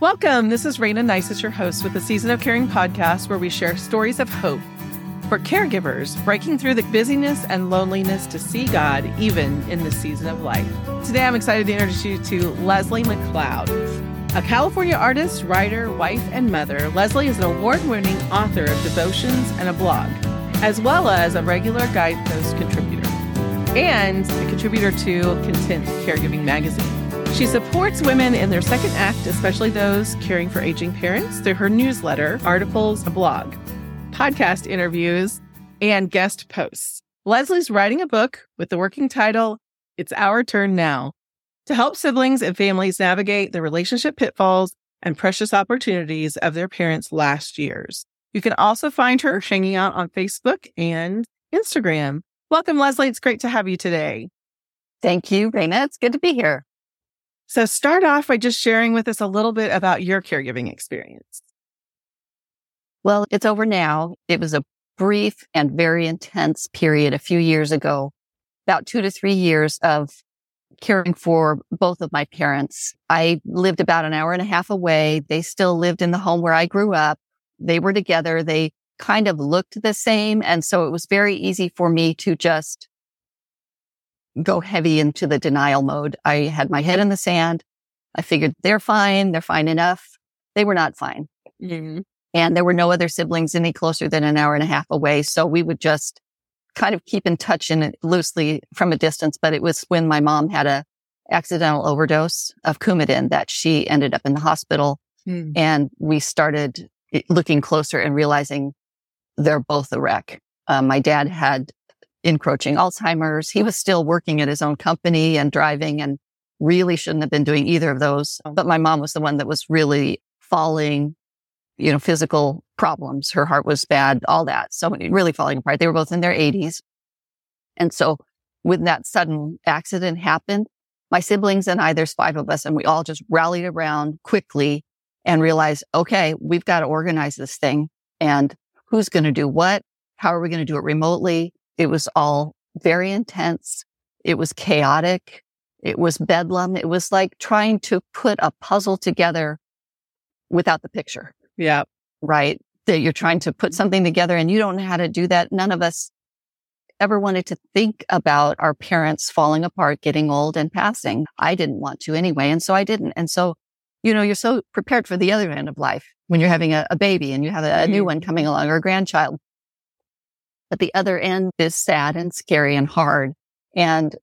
Welcome. This is Rayna Neises, your host with the Season of Caring podcast, where we share stories of hope for caregivers breaking through the busyness and loneliness to see God even in the season of life. Today, I'm excited to introduce you to Leslie McLeod. A California artist, writer, wife, and mother, Leslie is an award winning author of devotions and a blog, as well as a regular guidepost contributor and a contributor to Content Caregiving magazine. She supports women in their second act, especially those caring for aging parents, through her newsletter, articles, a blog, podcast interviews, and guest posts. Leslie's writing a book with the working title, It's Our Turn Now, to help siblings and families navigate the relationship pitfalls and precious opportunities of their parents' last years. You can also find her hanging out on Facebook and Instagram. Welcome, Leslie. It's great to have you today. Thank you, Rayna. It's good to be here. So, start off by just sharing with us a little bit about your caregiving experience. Well, it's over now. It was a brief and very intense period a few years ago, about two to three years of caring for both of my parents. I lived about an hour and a half away. They still lived in the home where I grew up. They were together. They kind of looked the same. And so it was very easy for me to just go heavy into the denial mode. I had my head in the sand. I figured they're fine. They're fine enough. They were not fine. Mm-hmm. And there were no other siblings any closer than an hour and a half away. So we would just kind of keep in touch and loosely from a distance. But it was when my mom had a accidental overdose of Coumadin that she ended up in the hospital. Mm. And we started looking closer and realizing they're both a wreck. Uh, my dad had encroaching Alzheimer's. He was still working at his own company and driving and really shouldn't have been doing either of those. Oh. But my mom was the one that was really falling, you know, physical problems. Her heart was bad, all that. So really falling apart. They were both in their 80s. And so when that sudden accident happened, my siblings and I, there's five of us, and we all just rallied around quickly and realized, okay, we've got to organize this thing. And who's going to do what? How are we going to do it remotely? It was all very intense. It was chaotic. It was bedlam. It was like trying to put a puzzle together without the picture. Yeah. Right. That you're trying to put something together and you don't know how to do that. None of us ever wanted to think about our parents falling apart, getting old and passing. I didn't want to anyway. And so I didn't. And so, you know, you're so prepared for the other end of life when you're having a, a baby and you have a, a new one coming along or a grandchild. But the other end is sad and scary and hard. And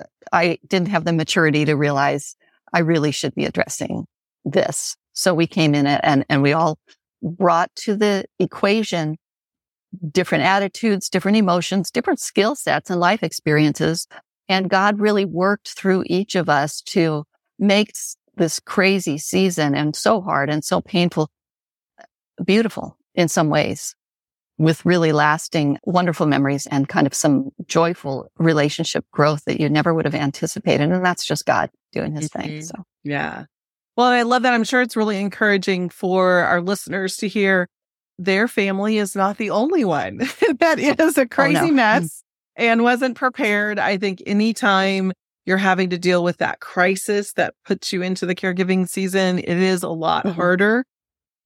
uh, I didn't have the maturity to realize I really should be addressing this. So we came in and, and we all brought to the equation different attitudes, different emotions, different skill sets and life experiences. And God really worked through each of us to make this crazy season and so hard and so painful uh, beautiful in some ways with really lasting, wonderful memories and kind of some joyful relationship growth that you never would have anticipated. And that's just God doing his mm-hmm. thing. So, yeah. Well, I love that. I'm sure it's really encouraging for our listeners to hear their family is not the only one that is a crazy oh, no. mess and wasn't prepared. I think anytime you're having to deal with that crisis that puts you into the caregiving season, it is a lot mm-hmm. harder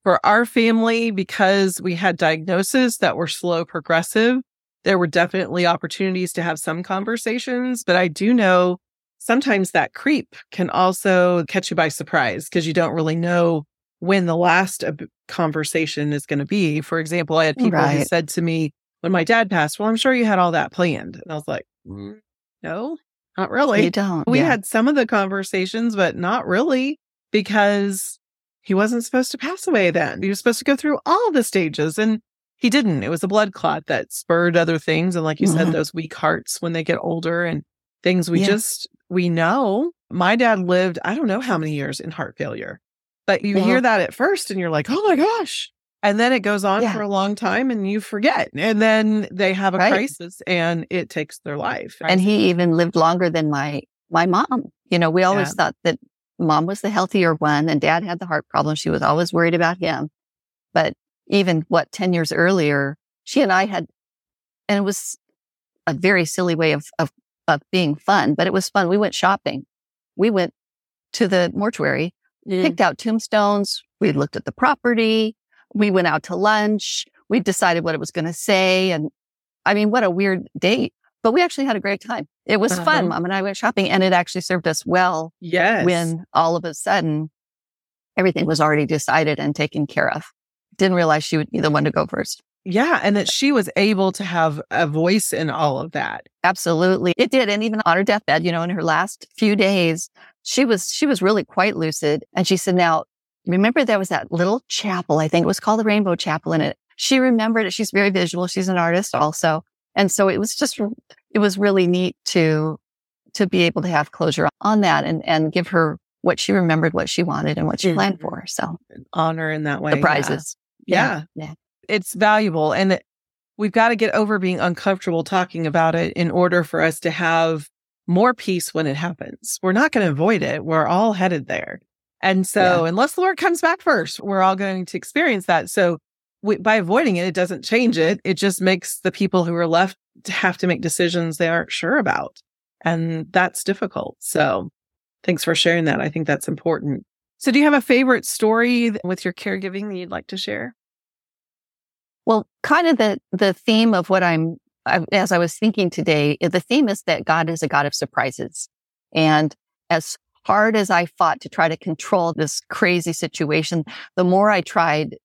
for our family, because we had diagnoses that were slow progressive, there were definitely opportunities to have some conversations. But I do know sometimes that creep can also catch you by surprise because you don't really know when the last conversation is going to be. For example, I had people right. who said to me when my dad passed, Well, I'm sure you had all that planned. And I was like, mm, No, not really. You don't. We yeah. had some of the conversations, but not really because he wasn't supposed to pass away then. He was supposed to go through all the stages and he didn't. It was a blood clot that spurred other things. And like you mm-hmm. said, those weak hearts when they get older and things we yeah. just, we know. My dad lived, I don't know how many years in heart failure, but you hear that at first and you're like, oh my gosh. And then it goes on yeah. for a long time and you forget. And then they have a right. crisis and it takes their life. And he even lived longer than my, my mom. You know, we always yeah. thought that mom was the healthier one and dad had the heart problem. She was always worried about him. But even what 10 years earlier, she and I had, and it was a very silly way of, of, of being fun, but it was fun. We went shopping. We went to the mortuary mm. picked out tombstones. We looked at the property. We went out to lunch. We decided what it was going to say. And I mean, what a weird date, but we actually had a great time. It was uh-huh. fun. Mom and I went shopping and it actually served us well. Yes. When all of a sudden everything was already decided and taken care of. Didn't realize she would be the one to go first. Yeah. And that she was able to have a voice in all of that. Absolutely. It did. And even on her deathbed, you know, in her last few days, she was, she was really quite lucid. And she said, now remember there was that little chapel. I think it was called the Rainbow Chapel in it. She remembered it. She's very visual. She's an artist also. And so it was just, it was really neat to, to be able to have closure on that and, and give her what she remembered, what she wanted and what she mm-hmm. planned for. So honor in that way. The prizes. Yeah. yeah. yeah. It's valuable. And we've got to get over being uncomfortable talking about it in order for us to have more peace when it happens. We're not going to avoid it. We're all headed there. And so, yeah. unless the Lord comes back first, we're all going to experience that. So, we, by avoiding it, it doesn't change it. It just makes the people who are left have to make decisions they aren't sure about. And that's difficult. So, thanks for sharing that. I think that's important. So, do you have a favorite story with your caregiving that you'd like to share? Well, kind of the the theme of what I'm as I was thinking today, the theme is that God is a God of surprises. And as hard as I fought to try to control this crazy situation, the more I tried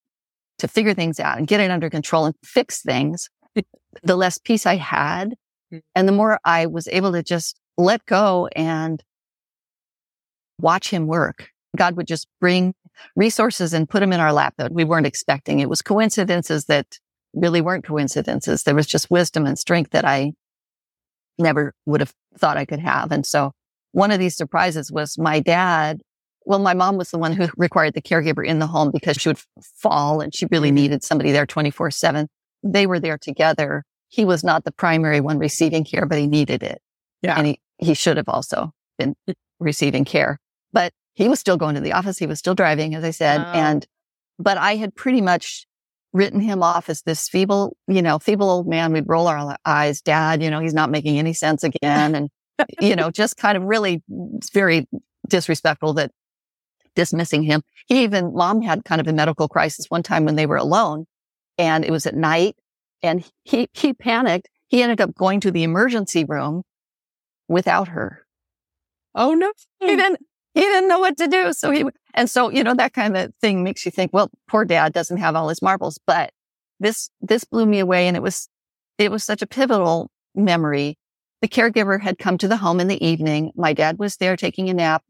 to figure things out and get it under control and fix things, the less peace I had. Hmm. And the more I was able to just let go and watch him work. God would just bring resources and put them in our lap that we weren't expecting. It was coincidences that really weren't coincidences. There was just wisdom and strength that I never would have thought I could have. And so one of these surprises was my dad. Well, my mom was the one who required the caregiver in the home because she would fall and she really mm-hmm. needed somebody there 24 seven. They were there together. He was not the primary one receiving care, but he needed it. Yeah. And he, he should have also been receiving care, but he was still going to the office. He was still driving, as I said. Oh. And, but I had pretty much written him off as this feeble, you know, feeble old man. We'd roll our eyes, dad, you know, he's not making any sense again. And you know, just kind of really very disrespectful that dismissing him. He even, mom had kind of a medical crisis one time when they were alone and it was at night and he, he panicked. He ended up going to the emergency room without her. Oh no. He didn't, he didn't know what to do. So he, and so, you know, that kind of thing makes you think, well, poor dad doesn't have all his marbles, but this, this blew me away. And it was, it was such a pivotal memory the caregiver had come to the home in the evening. My dad was there taking a nap.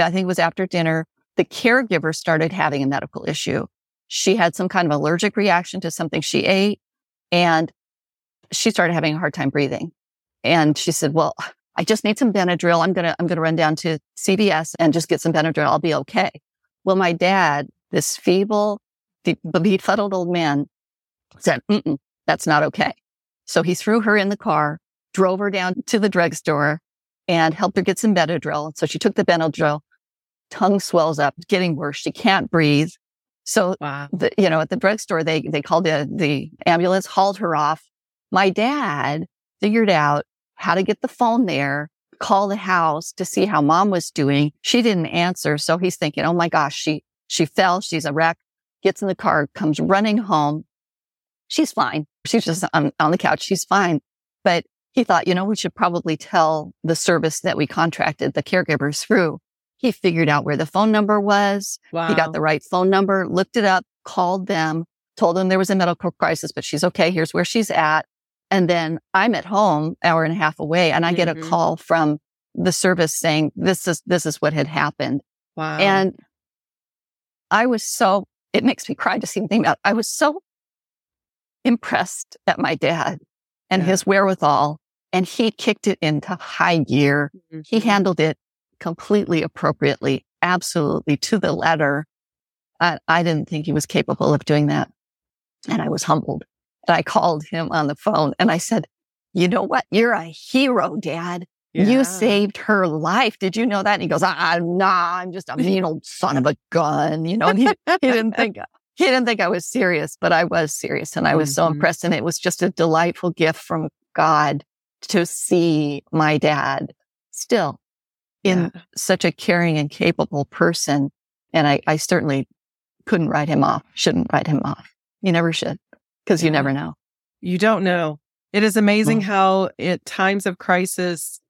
I think it was after dinner. The caregiver started having a medical issue. She had some kind of allergic reaction to something she ate and she started having a hard time breathing. And she said, well, I just need some Benadryl. I'm going to, I'm going to run down to CVS and just get some Benadryl. I'll be okay. Well, my dad, this feeble, befuddled old man said, that's not okay. So he threw her in the car drove her down to the drugstore and helped her get some Benadryl. So she took the Benadryl, tongue swells up, getting worse. She can't breathe. So, wow. the, you know, at the drugstore, they, they called the, the ambulance, hauled her off. My dad figured out how to get the phone there, call the house to see how mom was doing. She didn't answer. So he's thinking, Oh my gosh, she, she fell. She's a wreck, gets in the car, comes running home. She's fine. She's just on, on the couch. She's fine. But he thought, you know, we should probably tell the service that we contracted the caregivers through. He figured out where the phone number was. Wow. He got the right phone number, looked it up, called them, told them there was a medical crisis, but she's okay. Here's where she's at. And then I'm at home, hour and a half away, and I mm-hmm. get a mm-hmm. call from the service saying this is, this is what had happened. Wow. And I was so, it makes me cry to see him think about it. I was so impressed at my dad and yeah. his wherewithal. And he kicked it into high gear. Mm-hmm. He handled it completely appropriately, absolutely to the letter. I, I didn't think he was capable of doing that. And I was humbled. And I called him on the phone and I said, you know what? You're a hero, dad. Yeah. You saved her life. Did you know that? And he goes, ah, nah, I'm just a mean old son of a gun, you know, and he, he didn't think, he didn't think I was serious, but I was serious and I was mm-hmm. so impressed. And it was just a delightful gift from God to see my dad still in yeah. such a caring and capable person. And I, I certainly couldn't write him off, shouldn't write him off. You never should because yeah. you never know. You don't know. It is amazing mm. how at times of crisis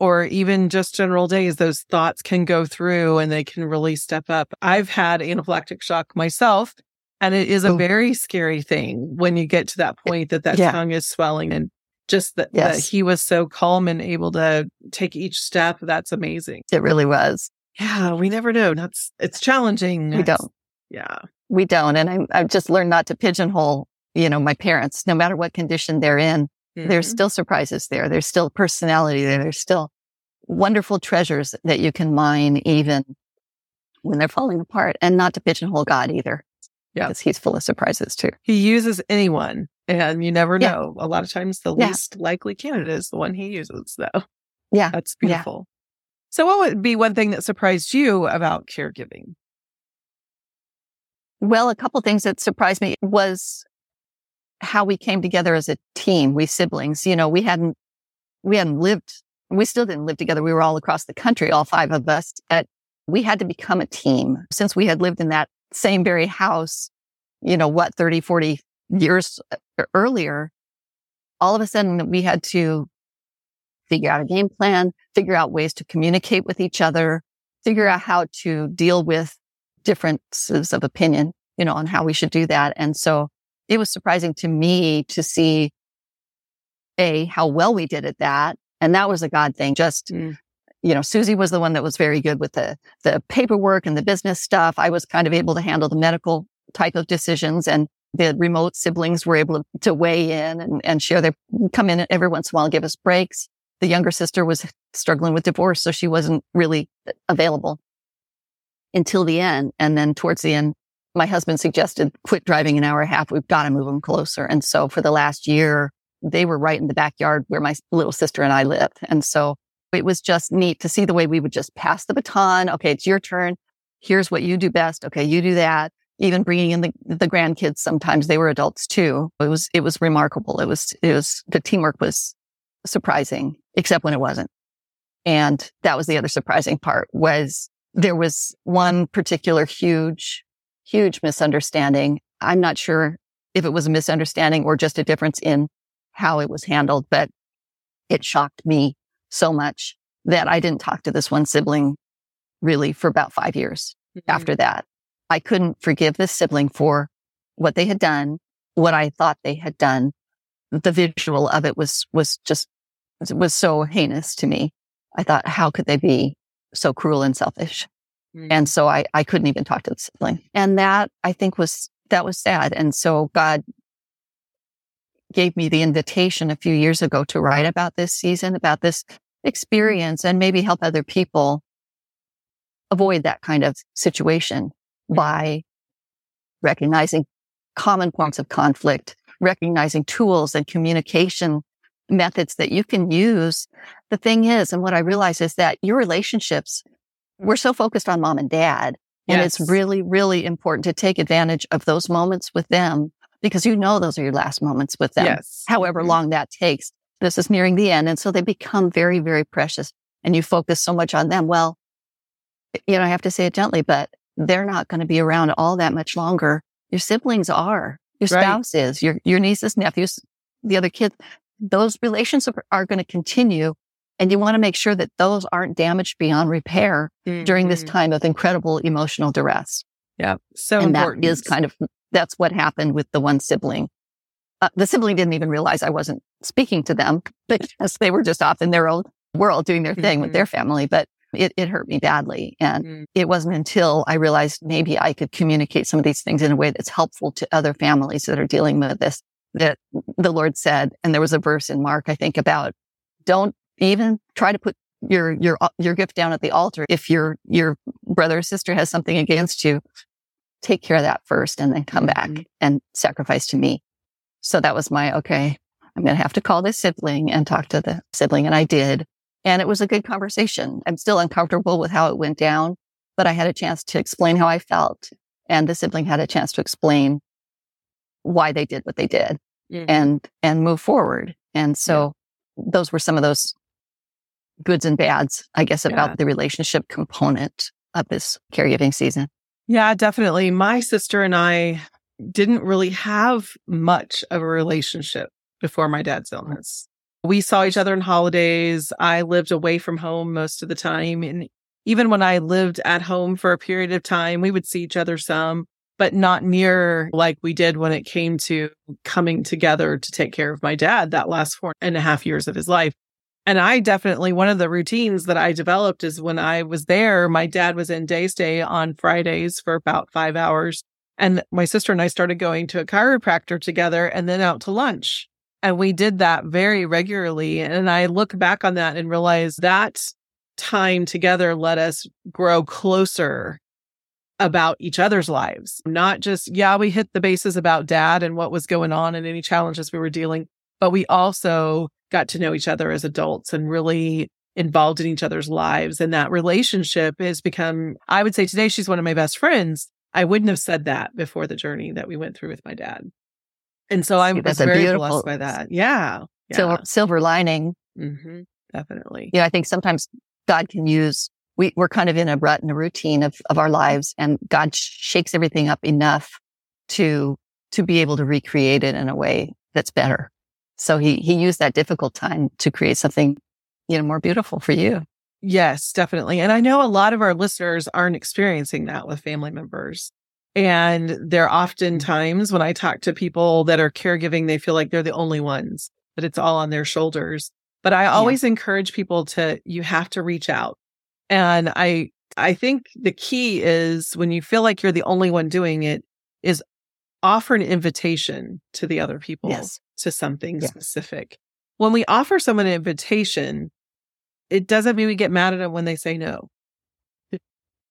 or even just general days, those thoughts can go through and they can really step up. I've had anaphylactic shock myself and it is a oh. very scary thing when you get to that point that that yeah. tongue is swelling and just that, yes. that he was so calm and able to take each step. That's amazing. It really was. Yeah, we never know. That's it's challenging. We don't. Yeah, we don't. And I, I've just learned not to pigeonhole, you know, my parents. No matter what condition they're in, mm-hmm. there's still surprises there. There's still personality there. There's still wonderful treasures that you can mine, even when they're falling apart. And not to pigeonhole God either. Yeah. Because he's full of surprises too. He uses anyone and you never yeah. know. A lot of times the yeah. least likely candidate is the one he uses though. Yeah. That's beautiful. Yeah. So what would be one thing that surprised you about caregiving? Well, a couple things that surprised me was how we came together as a team, we siblings. You know, we hadn't, we hadn't lived, we still didn't live together. We were all across the country, all five of us. At, we had to become a team since we had lived in that same very house, you know, what, 30, 40 years uh, earlier. All of a sudden we had to figure out a game plan, figure out ways to communicate with each other, figure out how to deal with differences of opinion, you know, on how we should do that. And so it was surprising to me to see a how well we did at that. And that was a God thing. Just, mm you know, Susie was the one that was very good with the, the paperwork and the business stuff. I was kind of able to handle the medical type of decisions and the remote siblings were able to weigh in and, and share their, come in every once in a while and give us breaks. The younger sister was struggling with divorce, so she wasn't really available until the end. And then towards the end, my husband suggested quit driving an hour and a half. We've got to move them closer. And so for the last year, they were right in the backyard where my little sister and I lived. And so it was just neat to see the way we would just pass the baton. Okay, it's your turn. Here's what you do best. Okay, you do that. Even bringing in the, the grandkids, sometimes they were adults too. It was, it was remarkable. It was, it was, the teamwork was surprising, except when it wasn't. And that was the other surprising part was there was one particular huge, huge misunderstanding. I'm not sure if it was a misunderstanding or just a difference in how it was handled, but it shocked me so much that I didn't talk to this one sibling really for about five years mm-hmm. after that. I couldn't forgive this sibling for what they had done, what I thought they had done. The visual of it was, was just, was so heinous to me. I thought, how could they be so cruel and selfish? Mm-hmm. And so I, I couldn't even talk to the sibling. And that I think was, that was sad. And so God gave me the invitation a few years ago to write about this season, about this experience and maybe help other people avoid that kind of situation by recognizing common points of conflict, recognizing tools and communication methods that you can use. The thing is, and what I realize is that your relationships, we're so focused on mom and dad. And yes. it's really, really important to take advantage of those moments with them because you know those are your last moments with them. Yes. However mm-hmm. long that takes. This is nearing the end. And so they become very, very precious and you focus so much on them. Well, you know, I have to say it gently, but they're not going to be around all that much longer. Your siblings are, your spouse right. is, your, your nieces, nephews, the other kids. Those relations are going to continue. And you want to make sure that those aren't damaged beyond repair mm-hmm. during this mm-hmm. time of incredible emotional duress. Yeah. So and important. that is kind of that's what happened with the one sibling. Uh, the sibling didn't even realize I wasn't speaking to them because they were just off in their own world doing their thing mm-hmm. with their family. But it, it hurt me badly. And mm-hmm. it wasn't until I realized maybe I could communicate some of these things in a way that's helpful to other families that are dealing with this that the Lord said. And there was a verse in Mark, I think, about don't even try to put your, your, your gift down at the altar. If your, your brother or sister has something against you, take care of that first and then come mm-hmm. back and sacrifice to me. So that was my, okay, I'm going to have to call this sibling and talk to the sibling. And I did. And it was a good conversation. I'm still uncomfortable with how it went down, but I had a chance to explain how I felt. And the sibling had a chance to explain why they did what they did mm-hmm. and, and move forward. And so yeah. those were some of those goods and bads, I guess, about Yeah. the relationship component of this caregiving season. Yeah, definitely. My sister and I didn't really have much of a relationship before my dad's illness. We saw each other on holidays. I lived away from home most of the time. And even when I lived at home for a period of time, we would see each other some, but not near like we did when it came to coming together to take care of my dad that last four and a half years of his life. And I definitely, one of the routines that I developed is when I was there, my dad was in day stay on Fridays for about five hours. And my sister and I started going to a chiropractor together and then out to lunch. And we did that very regularly. And I look back on that and realize that time together let us grow closer about each other's lives. Not just, yeah, we hit the bases about dad and what was going on and any challenges we were dealing, but we also got to know each other as adults and really involved in each other's lives. And that relationship has become, I would say today, she's one of my best friends. I wouldn't have said that before the journey that we went through with my dad. And so I'm that's very beautiful- blessed by that. Yeah. Yeah. Silver, silver lining. hmm Definitely. You know, I think sometimes God can use, we, we're kind of in a rut and a routine of, of our lives and God shakes everything up enough to, to be able to recreate it in a way that's better. So he, he used that difficult time to create something, you know, more beautiful for you. Yes, definitely. And I know a lot of our listeners aren't experiencing that with family members. And there are often mm-hmm. times when I talk to people that are caregiving, they feel like they're the only ones, that it's all on their shoulders. But I always encourage people to, you have to reach out. And I, I think the key is when you feel like you're the only one doing it is offer an invitation to the other people Yes. to something Yeah. specific. When we offer someone an invitation, it doesn't mean we get mad at them when they say no.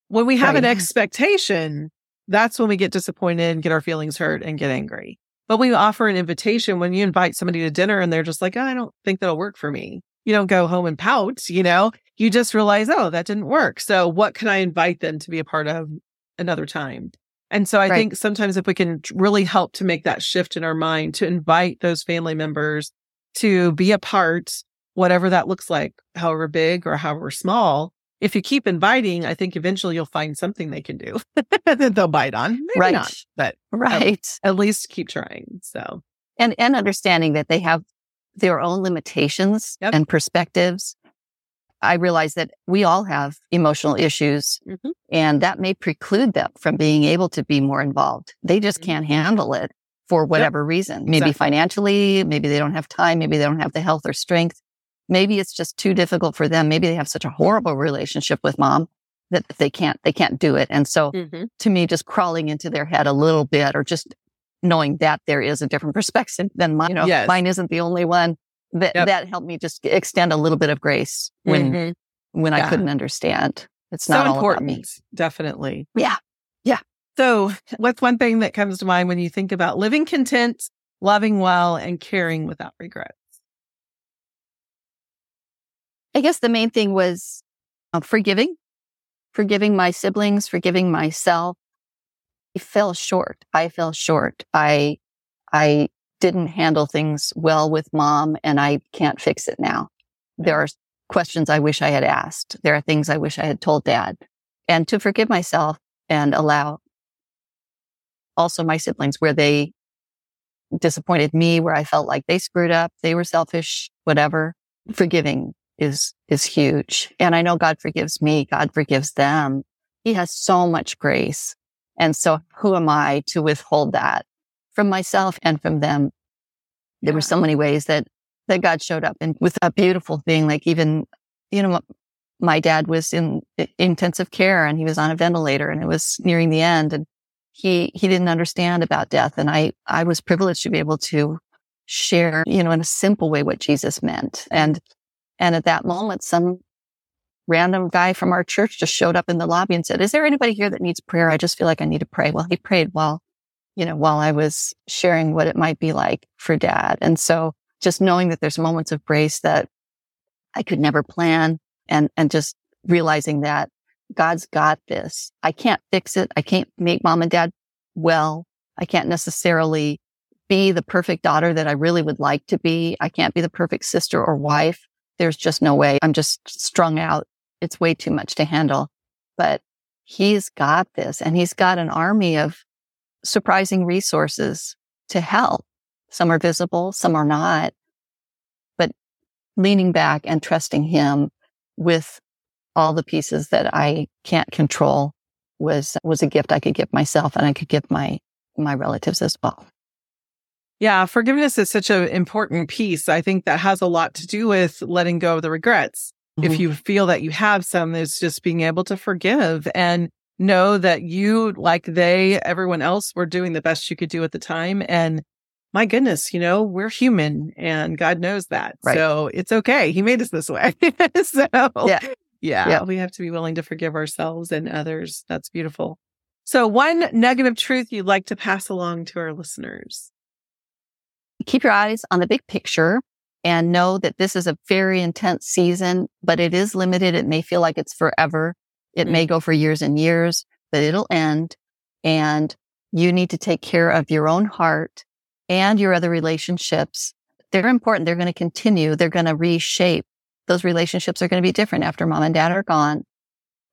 When we have an expectation, that's when we get disappointed and get our feelings hurt and get angry. But when you offer an invitation, when you invite somebody to dinner and they're just like, oh, I don't think that'll work for me. You don't go home and pout, you know, you just realize, oh, that didn't work. So what can I invite them to be a part of another time? And so I Right. think sometimes if we can really help to make that shift in our mind to invite those family members to be a part, whatever that looks like, however big or however small. If you keep inviting, I think eventually you'll find something they can do that they'll bite on. Maybe Right. not, but Right. at least keep trying. So and and understanding that they have their own limitations Yep. and perspectives. I realize that we all have emotional issues Mhm. and that may preclude them from being able to be more involved. They just Mhm. can't handle it for whatever reason. Maybe Exactly. financially, maybe they don't have time, maybe they don't have the health or strength. Maybe it's just too difficult for them. Maybe they have such a horrible relationship with mom that they can't they can't do it. And so to me, just crawling into their head a little bit or just knowing that there is a different perspective than mine. You know, Yes. mine isn't the only one. That Yep. that helped me just extend a little bit of grace when Mhm. when I couldn't understand. It's so not all important. about me. Definitely. Yeah. Yeah. So what's one thing that comes to mind when you think about living content, loving well, and caring without regret? I guess the main thing was uh, forgiving, forgiving my siblings, forgiving myself. I fell short. I fell short. I, I didn't handle things well with mom and I can't fix it now. There are questions I wish I had asked. There are things I wish I had told dad and to forgive myself and allow also my siblings where they disappointed me, where I felt like they screwed up. They were selfish, whatever. Forgiving is, is huge. And I know God forgives me. God forgives them. He has so much grace. And so who am I to withhold that from myself and from them? There were so many ways that, that God showed up and with a beautiful thing, like even, you know, my dad was in intensive care and he was on a ventilator and it was nearing the end and he, he didn't understand about death. And I, I was privileged to be able to share, you know, in a simple way what Jesus meant. And, and at that moment, some random guy from our church just showed up in the lobby and said, is there anybody here that needs prayer? I just feel like I need to pray. Well, he prayed while, you know, while I was sharing what it might be like for dad. And so just knowing that there's moments of grace that I could never plan and, and just realizing that God's got this. I can't fix it. I can't make mom and dad well. I can't necessarily be the perfect daughter that I really would like to be. I can't be the perfect sister or wife. There's just no way. I'm just strung out. It's way too much to handle. But he's got this and he's got an army of surprising resources to help. Some are visible, some are not. But leaning back and trusting him with all the pieces that I can't control was was a gift I could give myself and I could give my my relatives as well. Yeah, forgiveness is such an important piece. I think that has a lot to do with letting go of the regrets. Mm-hmm. If you feel that you have some, it's just being able to forgive and know that you, like they, everyone else, were doing the best you could do at the time. And my goodness, you know, we're human and God knows that. Right. So it's okay. He made us this way. so yeah. Yeah, yeah, we have to be willing to forgive ourselves and others. That's beautiful. So, one negative truth you'd like to pass along to our listeners? Keep your eyes on the big picture and know that this is a very intense season, but it is limited. It may feel like it's forever. It mm-hmm. may go for years and years, but it'll end. And you need to take care of your own heart and your other relationships. They're important. They're going to continue. They're going to reshape those relationships are going to be different after mom and dad are gone.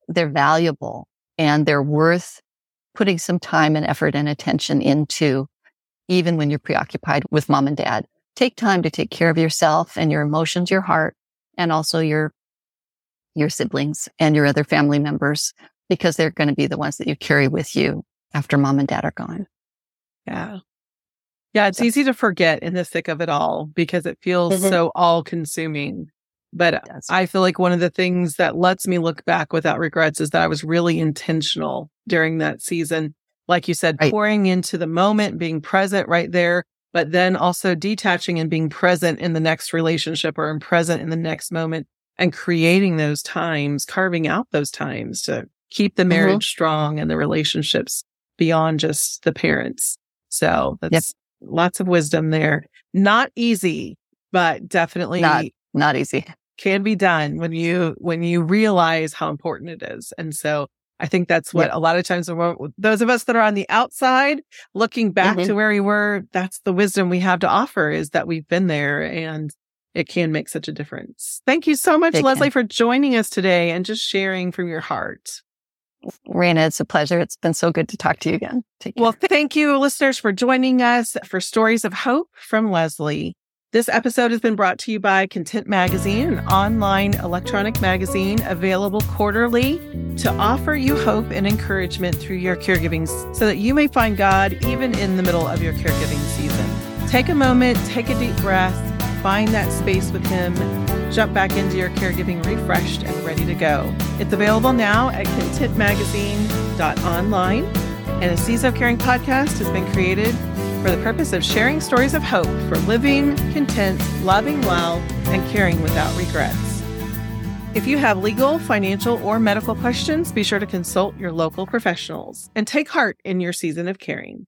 They're valuable and they're worth putting some time and effort and attention into, even when you're preoccupied with mom and dad. Take time to take care of yourself and your emotions, your heart, and also your, your siblings and your other family members, because they're going to be the ones that you carry with you after mom and dad are gone. Yeah. Yeah. It's so. easy to forget in the thick of it all because it feels mm-hmm. so all consuming. But I feel like one of the things that lets me look back without regrets is that I was really intentional during that season. Like you said, right. pouring into the moment, being present right there, but then also detaching and being present in the next relationship or in present in the next moment and creating those times, carving out those times to keep the mm-hmm. marriage mm-hmm. strong and the relationships beyond just the parents. So that's yep. lots of wisdom there. Not easy, but definitely not, not easy can be done when you when you realize how important it is. And so I think that's what a lot of times those of us that are on the outside looking back mm-hmm. to where we were, that's the wisdom we have to offer is that we've been there and it can make such a difference. Thank you so much, it Leslie, can. for joining us today and just sharing from your heart. Rayna, it's a pleasure. It's been so good to talk to you again. Well, thank you, listeners, for joining us for Stories of Hope from Leslie. This episode has been brought to you by Content Magazine, an online electronic magazine available quarterly to offer you hope and encouragement through your caregiving so that you may find God even in the middle of your caregiving season. Take a moment, take a deep breath, find that space with Him, jump back into your caregiving refreshed and ready to go. It's available now at contentmagazine.online. And a Season of Caring podcast has been created for the purpose of sharing stories of hope for living content, loving well, and caring without regrets. If you have legal, financial, or medical questions, be sure to consult your local professionals and take heart in your season of caring.